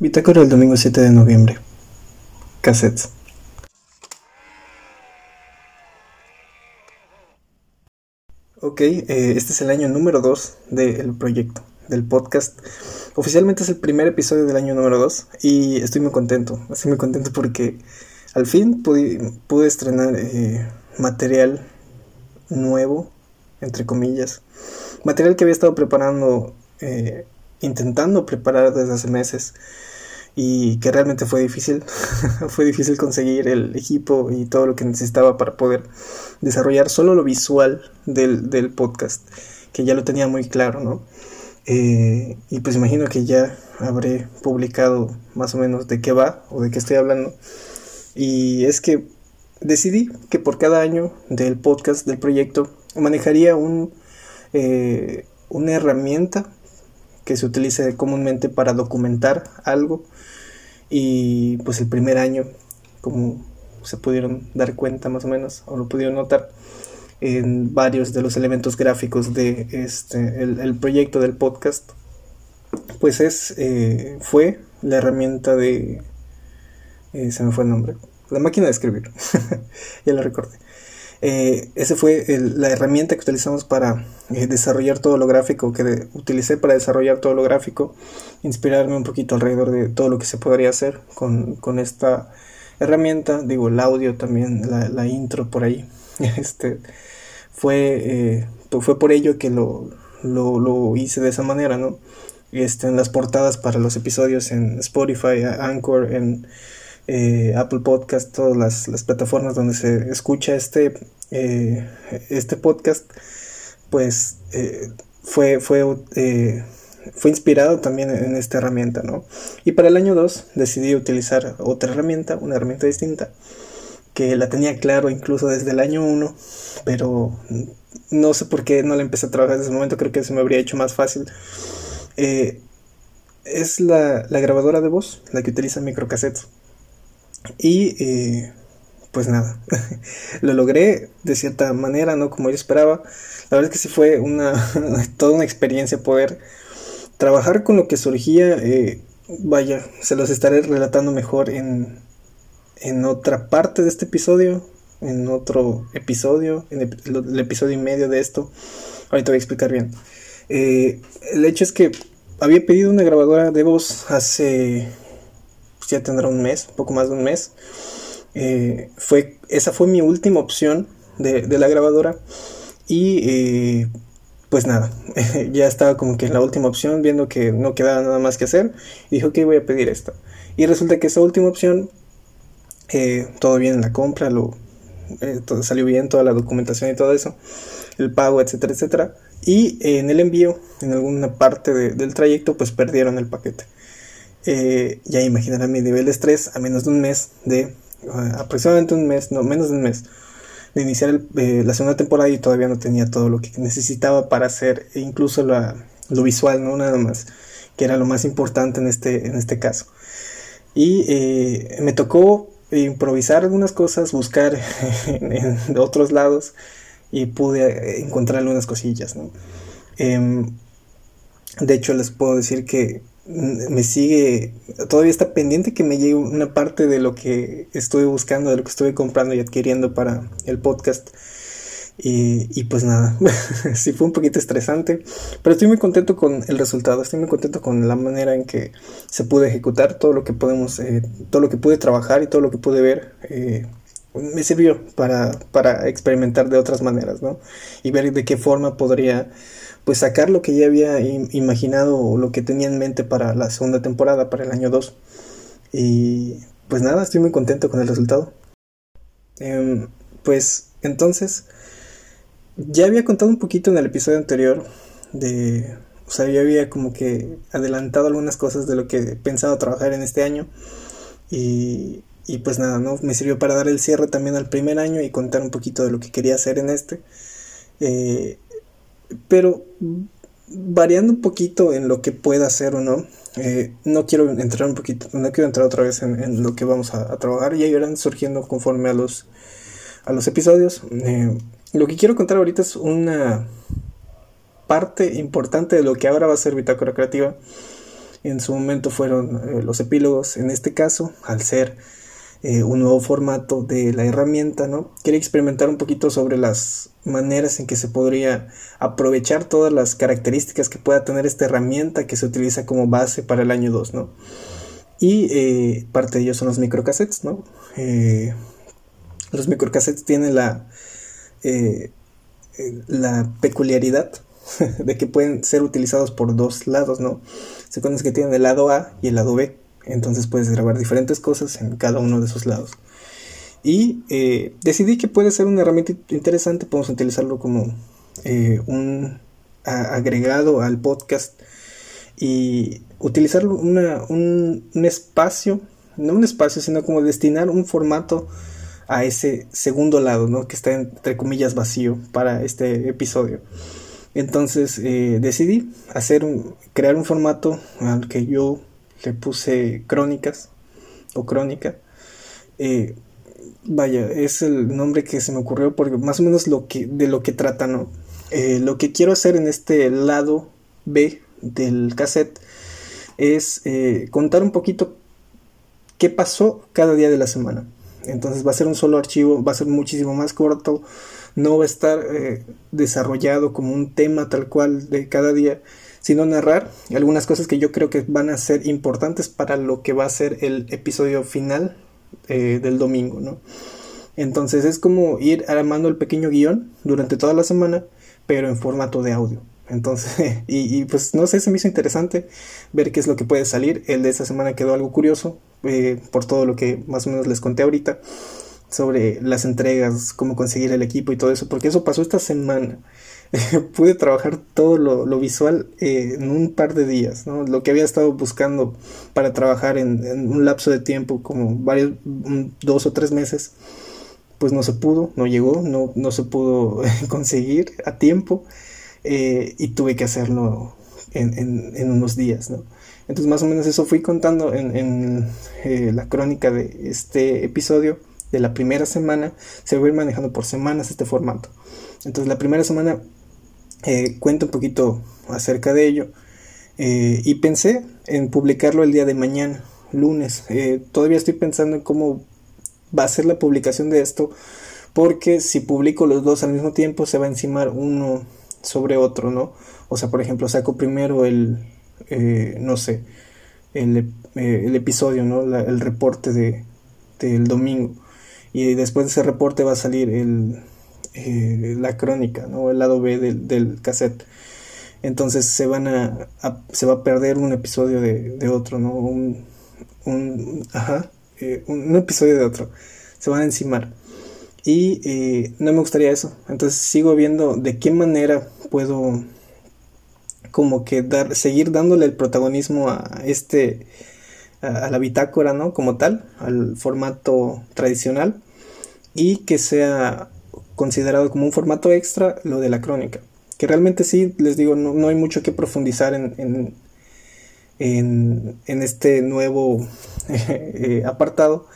Bitácora el domingo 7 de noviembre. Cassettes. Ok, eh, este es el año número 2 del proyecto, del podcast. Oficialmente es el primer episodio del año número 2 y estoy muy contento. Estoy muy contento porque al fin pude, estrenar eh, material nuevo, entre comillas. Material que había estado preparando, eh, intentando preparar desde hace meses y que realmente fue difícil. fue difícil conseguir el equipo y todo lo que necesitaba para poder desarrollar solo lo visual del, podcast, que ya lo tenía muy claro, ¿no? Eh, y pues imagino que ya habré publicado más o menos de qué va o de qué estoy hablando. Y es que decidí que por cada año del podcast, del proyecto, manejaría un, eh, una herramienta que se utilice comúnmente para documentar algo. Y pues el primer año, como se pudieron dar cuenta más o menos, o lo pudieron notar, en varios de los elementos gráficos de este el, proyecto del podcast pues es eh, fue la herramienta de eh, se me fue el nombre la máquina de escribir ya lo recordé eh, esa fue la herramienta que utilizamos para eh, desarrollar todo lo gráfico, que utilicé para desarrollar todo lo gráfico, inspirarme un poquito alrededor de todo lo que se podría hacer con, esta herramienta, digo, el audio también, la, intro por ahí. este, fue, eh, fue por ello que lo, lo, hice de esa manera, ¿no? Este, en las portadas para los episodios en Spotify, Anchor, en eh, Apple Podcast, todas las, plataformas donde se escucha este, eh, este podcast, pues eh, fue, fue, fue inspirado también en esta herramienta, ¿no? Y para el año 2 decidí utilizar otra herramienta, una herramienta distinta, que la tenía claro incluso desde el año 1, pero no sé por qué no la empecé a trabajar desde ese momento, creo que se me habría hecho más fácil. es la, la, grabadora de voz, la que utiliza microcassettes. Y eh, pues nada, lo logré de cierta manera, no como yo esperaba. La verdad es que sí fue una, toda una experiencia poder trabajar con lo que surgía. Eh, vaya, se los estaré relatando mejor en, en otra parte de este episodio, en otro episodio, en el, episodio y medio de esto. Ahorita voy a explicar bien. Eh, el hecho es que había pedido una grabadora de voz hace ya tendrá un mes, poco más de un mes. Eh, fue, esa fue mi última opción de, la grabadora. Y eh, pues nada, ya estaba como que en la última opción, viendo que no quedaba nada más que hacer. Y dije, ok, voy a pedir esta. Y resulta que esa última opción, eh, todo bien en la compra, lo, salió bien, toda la documentación y todo eso, el pago, etcétera, etcétera. Y en el envío, en alguna parte del trayecto, pues perdieron el paquete. Eh, ya imaginarán mi nivel de estrés a menos de un mes de aproximadamente un mes, no, menos de un mes de iniciar eh, la segunda temporada y todavía no tenía todo lo que necesitaba para hacer incluso lo visual, no nada más, que era lo más importante en este, en este caso. Y eh, me tocó improvisar algunas cosas, buscar en, otros lados y pude encontrar algunas cosillas. Em, de hecho, les puedo decir que me sigue, todavía está pendiente que me llegue una parte de lo que estuve buscando, de lo que estuve comprando y adquiriendo para el podcast. Y, pues nada, sí fue un poquito estresante, pero estoy muy contento con el resultado, estoy muy contento con la manera en que se pudo ejecutar todo lo que podemos, eh, todo lo que pude trabajar y todo lo que pude ver. Eh, me sirvió para, para experimentar de otras maneras, ¿no? Y ver de qué forma podría pues sacar lo que ya había imaginado o lo que tenía en mente para la segunda temporada, para el año 2. Y pues nada, estoy muy contento con el resultado. Em, pues entonces, ya había contado un poquito en el episodio anterior de... O sea, ya había como que adelantado algunas cosas de lo que he pensado trabajar en este año. Y, y pues nada, ¿no? Me sirvió para dar el cierre también al primer año y contar un poquito de lo que quería hacer en este. Eh, pero variando un poquito en lo que pueda hacer o no, eh, no quiero entrar un poquito, no quiero entrar otra vez en, lo que vamos a, trabajar, ya irán surgiendo conforme a los, a los episodios. Eh, lo que quiero contar ahorita es una parte importante de lo que ahora va a ser Bitácora Creativa. En su momento fueron los epílogos, en este caso, al ser eh, un nuevo formato de la herramienta, ¿no? Quería experimentar un poquito sobre las maneras en que se podría aprovechar todas las características que pueda tener esta herramienta que se utiliza como base para el año 2, ¿no? Y eh, parte de ellos son los microcassettes, ¿no? los microcassettes tienen la, la peculiaridad de que pueden ser utilizados por dos lados, ¿no? Se conoce que tienen el lado A y el lado B, entonces puedes grabar diferentes cosas en cada uno de esos lados. Y eh, decidí que puede ser una herramienta interesante, podemos utilizarlo como eh, un agregado al podcast y utilizar una, un, un espacio, no un espacio, sino como destinar un formato a ese segundo lado, ¿no? Que está entre comillas vacío para este episodio. Entonces eh, decidí hacer un, crear un formato al que yo le puse crónicas o crónica. Eh, vaya, es el nombre que se me ocurrió porque más o menos lo que, de lo que trata, ¿no? Eh, lo que quiero hacer en este lado B del cassette es contar un poquito qué pasó cada día de la semana. Entonces va a ser un solo archivo, va a ser muchísimo más corto, no va a estar eh, desarrollado como un tema tal cual de cada día, sino narrar algunas cosas que yo creo que van a ser importantes para lo que va a ser el episodio final eh, del domingo, ¿no? Entonces es como ir armando el pequeño guion durante toda la semana, pero en formato de audio. Entonces, y, pues no sé, se me hizo interesante ver qué es lo que puede salir. El de esta semana quedó algo curioso, eh, por todo lo que más o menos les conté ahorita sobre las entregas, cómo conseguir el equipo y todo eso, porque eso pasó esta semana. Pude trabajar todo lo, visual eh, en un par de días, ¿no? Lo que había estado buscando para trabajar en, un lapso de tiempo, como varios, dos o tres meses, pues no se pudo, no llegó, no, no se pudo conseguir a tiempo eh, y tuve que hacerlo en, en, unos días, ¿no? Entonces más o menos eso fui contando en, eh, la crónica de este episodio de la primera semana, se va a ir manejando por semanas este formato. Entonces la primera semana eh, cuento un poquito acerca de ello eh, y pensé en publicarlo el día de mañana, lunes. Eh, todavía estoy pensando en cómo va a ser la publicación de esto, porque si publico los dos al mismo tiempo se va a encimar uno sobre otro, ¿no? O sea, por ejemplo, saco primero el, no sé, el, episodio, ¿no? el reporte de, del domingo y después de ese reporte va a salir el, eh, la crónica, ¿no? el lado B del, del cassette. Entonces se van a, se va a perder un episodio de, otro, ¿no? Un, un ajá, eh, un, episodio de otro. Se van a encimar. Y eh, no me gustaría eso. Entonces sigo viendo de qué manera puedo como que dar, seguir dándole el protagonismo a este a, la bitácora, ¿no? Como tal, al formato tradicional y que sea considerado como un formato extra lo de la crónica. Que realmente sí, les digo, no, hay mucho que profundizar en, en, en, este nuevo eh, apartado,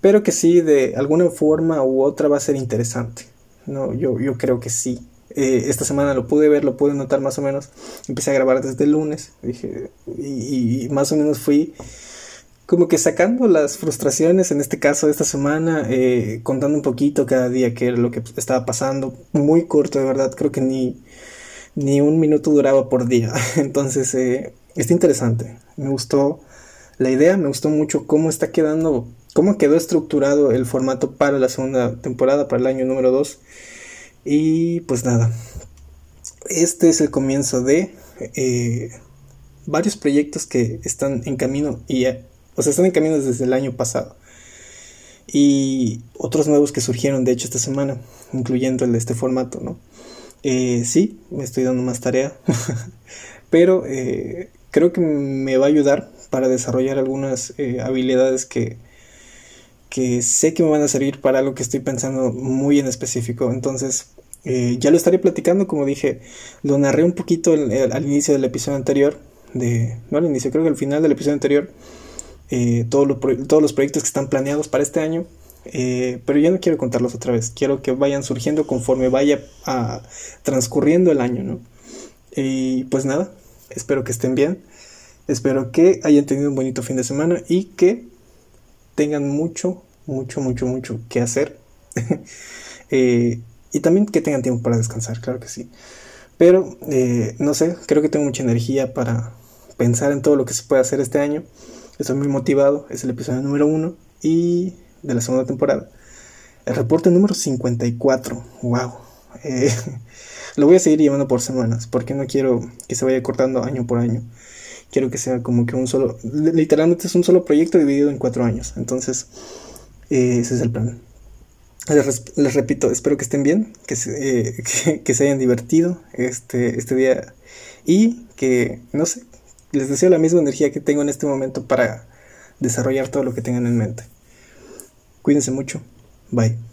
pero que sí, de alguna forma u otra va a ser interesante. No, yo, yo creo que sí. Eh, esta semana lo pude ver, lo pude notar más o menos. Empecé a grabar desde el lunes. Dije, y, más o menos fui como que sacando las frustraciones, en este caso de esta semana, eh, contando un poquito cada día qué era lo que estaba pasando. Muy corto, de verdad, creo que ni, ni un minuto duraba por día. Entonces, eh, está interesante. Me gustó la idea, me gustó mucho cómo está quedando, cómo quedó estructurado el formato para la segunda temporada, para el año número 2. Y pues nada, este es el comienzo de eh, varios proyectos que están en camino y, o sea, están en camino desde el año pasado. Y otros nuevos que surgieron, de hecho, esta semana, incluyendo el de este formato, ¿no? Eh, sí, me estoy dando más tarea, pero eh, creo que me va a ayudar para desarrollar algunas habilidades que, que sé que me van a servir para algo que estoy pensando muy en específico. Entonces, eh, ya lo estaré platicando, como dije, lo narré un poquito al inicio del episodio anterior, de, no al inicio, creo que al final del episodio anterior, eh, todos los proyectos que están planeados para este año, eh, pero yo no quiero contarlos otra vez, quiero que vayan surgiendo conforme vaya a, transcurriendo el año, ¿no? Y pues nada, espero que estén bien Espero que hayan tenido un bonito fin de semana y que tengan mucho, mucho, mucho, mucho que hacer. Eh, y también que tengan tiempo para descansar, claro que sí. Pero, eh, no sé, creo que tengo mucha energía para pensar en todo lo que se puede hacer este año. Estoy muy motivado, es el episodio número uno y de la segunda temporada. El reporte número 54, wow. Eh, lo voy a seguir llevando por semanas, porque no quiero que se vaya cortando año por año. Quiero que sea como que un solo, literalmente es un solo proyecto dividido en cuatro años. Entonces, eh, ese es el plan. Les, repito, espero que estén bien, que se, eh, que, se hayan divertido este, este día y que, no sé, les deseo la misma energía que tengo en este momento para desarrollar todo lo que tengan en mente. Cuídense mucho. Bye.